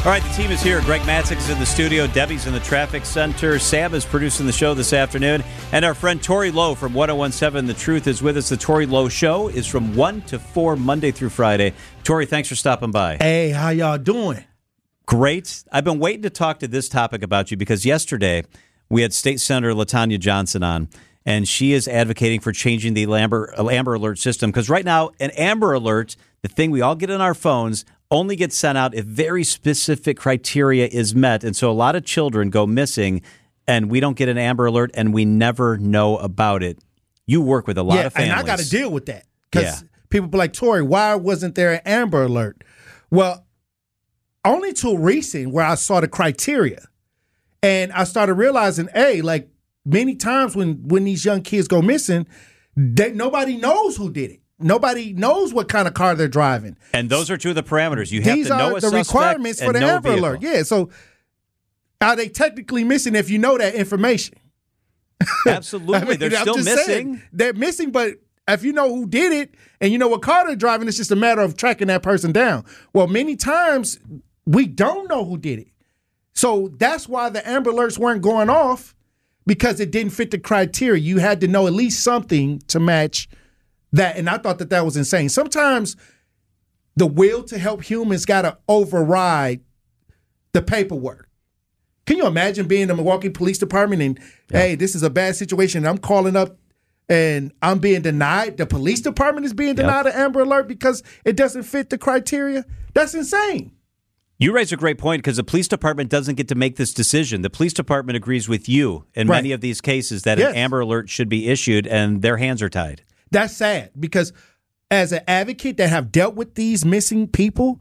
All right, the team is here. Greg Matzek is in the studio. Debbie's in the traffic center. Sam is producing the show this afternoon. And our friend Tory Lowe from 1017 The Truth is with us. The Tory Lowe Show is from 1 to 4, Monday through Friday. Tory, thanks for stopping by. Hey, how y'all doing? Great. I've been waiting to talk to this topic about you because yesterday we had State Senator LaTonya Johnson on, and she is advocating for changing the Amber, Amber Alert system because right now, an Amber Alert, the thing we all get on our phones, only gets sent out if very specific criteria is met. And so a lot of children go missing and we don't get an Amber Alert and we never know about it. You work with a lot yeah, of families. And I got to deal with that because Yeah. people be like, Tory, why wasn't there an Amber Alert? Well, only till recent where I saw the criteria. And I started realizing, hey, like many times when when these young kids go missing, they, nobody knows who did it. Nobody knows what kind of car they're driving. And those are two of the parameters. You have These to know are a the suspect requirements for and the know Amber vehicle. Alert. Yeah. So are they technically missing if you know that information? Absolutely. I mean, They're I'm still missing. saying, they're missing, but if you know who did it and you know what car they're driving, it's just a matter of tracking that person down. Well, many times we don't know who did it. So that's why the Amber Alerts weren't going off because it didn't fit the criteria. You had to know at least something to match that. And I thought that that was insane. Sometimes the will to help humans got to override the paperwork. Can you imagine being in the Milwaukee Police Department and hey, this is a bad situation. And I'm calling up and I'm being denied. The police department is being denied an Amber Alert because it doesn't fit the criteria. That's insane. You raise a great point because the police department doesn't get to make this decision. The police department agrees with you in Right. many of these cases that Yes. an Amber Alert should be issued, and their hands are tied. That's sad because as an advocate that have dealt with these missing people,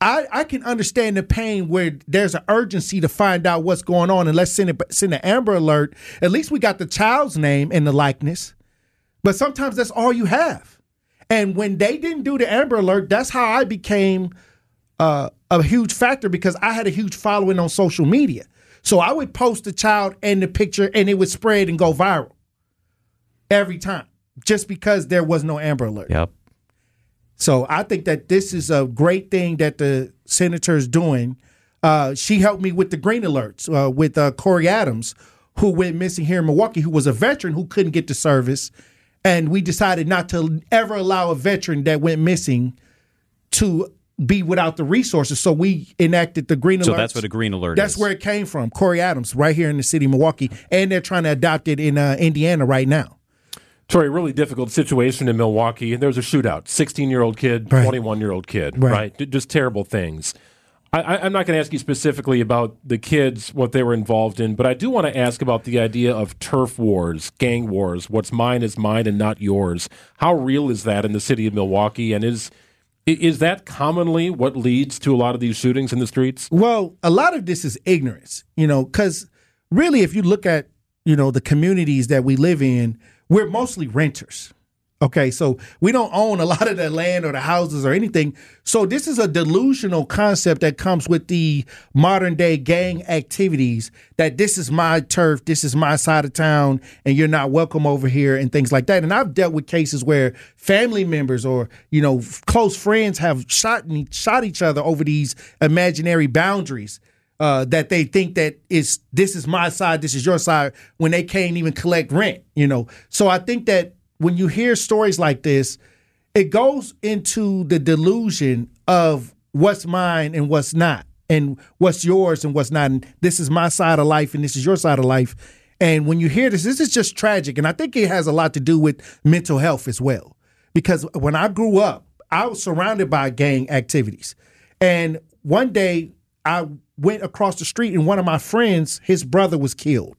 I, I can understand the pain where there's an urgency to find out what's going on and let's send it send an Amber Alert. At least we got the child's name and the likeness. But sometimes that's all you have. And when they didn't do the Amber Alert, that's how I became uh, a huge factor because I had a huge following on social media. So I would post the child and the picture and it would spread and go viral every time just because there was no Amber Alert. Yep. So I think that this is a great thing that the senator is doing. Uh, she helped me with the green alerts uh, with uh, Corey Adams, who went missing here in Milwaukee, who was a veteran who couldn't get the service. And we decided not to ever allow a veteran that went missing to be without the resources. So we enacted the green alerts. So that's what a green alert That's is. where it came from. Corey Adams, right here in the city of Milwaukee. And they're trying to adopt it in uh, Indiana right now. Tory, really difficult situation in Milwaukee. There was a shootout. 16 year old kid, Right. 21 year old kid, Right. right? D- Just terrible things. I, I, I'm not going to ask you specifically about the kids, what they were involved in, but I do want to ask about the idea of turf wars, gang wars. What's mine is mine and not yours. How real is that in the city of Milwaukee? And is is that commonly what leads to a lot of these shootings in the streets? Well, a lot of this is ignorance, you know, because really, if you look at, you know, the communities that we live in, we're mostly renters. Okay, so we don't own a lot of the land or the houses or anything. So this is a delusional concept that comes with the modern day gang activities that this is my turf, this is my side of town, and you're not welcome over here and things like that. And I've dealt with cases where family members or you know close friends have shot shot each other over these imaginary boundaries uh, that they think that is this is my side, this is your side, when they can't even collect rent. You know, so I think that when you hear stories like this, it goes into the delusion of what's mine and what's not, and what's yours and what's not. And this is my side of life, and this is your side of life. And when you hear this, this is just tragic. And I think it has a lot to do with mental health as well. Because when I grew up, I was surrounded by gang activities. And one day I went across the street and one of my friends, his brother was killed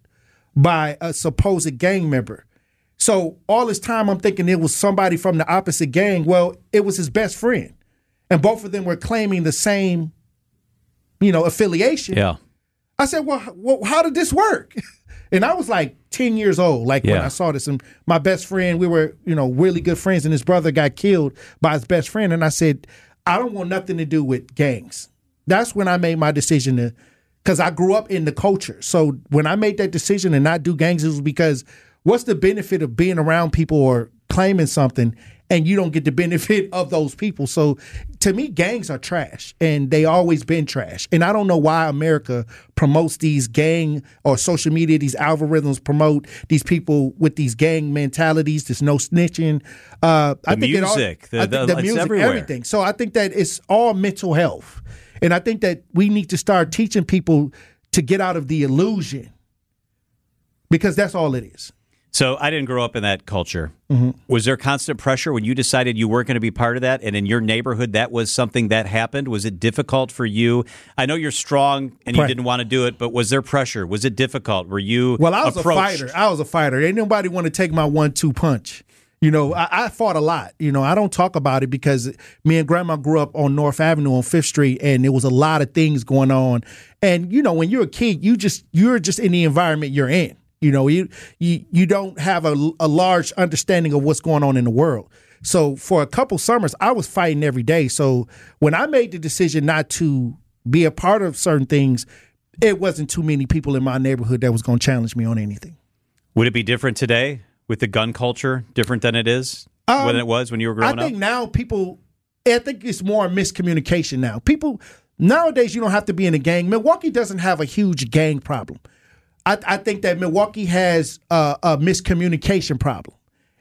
by a supposed gang member. So all this time I'm thinking it was somebody from the opposite gang. Well, it was his best friend. And both of them were claiming the same, you know, affiliation. Yeah. I said, well, well, how did this work? And I was like 10 years old, like when I saw this. And my best friend, we were, you know, really good friends, and his brother got killed by his best friend. And I said, I don't want nothing to do with gangs. That's when I made my decision to, because I grew up in the culture. So when I made that decision to not do gangs, it was because what's the benefit of being around people or claiming something and you don't get the benefit of those people. So to me, gangs are trash and they always been trash. And I don't know why America promotes these gang or social media, these algorithms promote these people with these gang mentalities, there's no snitching. Uh, the I think music, all, the, the, the music, everywhere. everything. So I think that it's all mental health. And I think that we need to start teaching people to get out of the illusion because that's all it is. So I didn't grow up in that culture. Mm-hmm. Was there constant pressure when you decided you weren't going to be part of that, and in your neighborhood that was something that happened? Was it difficult for you? I know you're strong and you right. didn't want to do it, but was there pressure? Was it difficult? Were you well? I was approached? a fighter. I was a fighter. Ain't nobody want to take my one-two punch. You know, I, I, fought a lot. You know, I don't talk about it because me and grandma grew up on North Avenue on Fifth Street, and there was a lot of things going on. And you know, when you're a kid, you just you're just in the environment you're in. You know, you you you don't have a, a large understanding of what's going on in the world. So for a couple summers, I was fighting every day. So when I made the decision not to be a part of certain things, it wasn't too many people in my neighborhood that was going to challenge me on anything. Would it be different today with the gun culture? Different than it is um, when it was when you were growing up. I think up? now people. I think it's more miscommunication now. People nowadays you don't have to be in a gang. Milwaukee doesn't have a huge gang problem. I, I think that Milwaukee has a, a miscommunication problem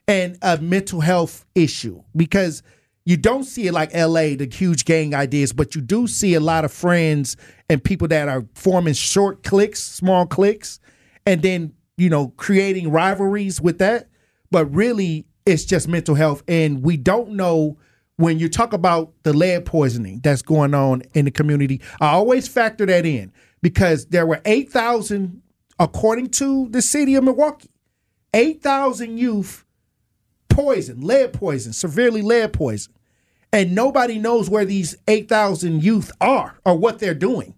and a mental health issue because you don't see it like LA, the huge gang ideas, but you do see a lot of friends and people that are forming short cliques, small cliques, and then, you know, creating rivalries with that. But really, it's just mental health. And we don't know when you talk about the lead poisoning that's going on in the community. I always factor that in because there were 8,000 according to the city of Milwaukee, 8,000 youth poisoned, lead poison, severely lead poison. And nobody knows where these 8,000 youth are or what they're doing.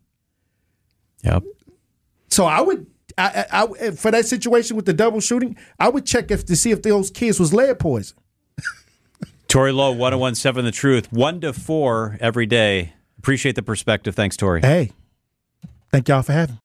Yep. So I would, I, I, I, for that situation with the double shooting, I would check if to see if those kids was lead poison. Tory Lowe, 1017 The Truth, 1 to 4 every day. Appreciate the perspective. Thanks, Tory. Hey, thank y'all for having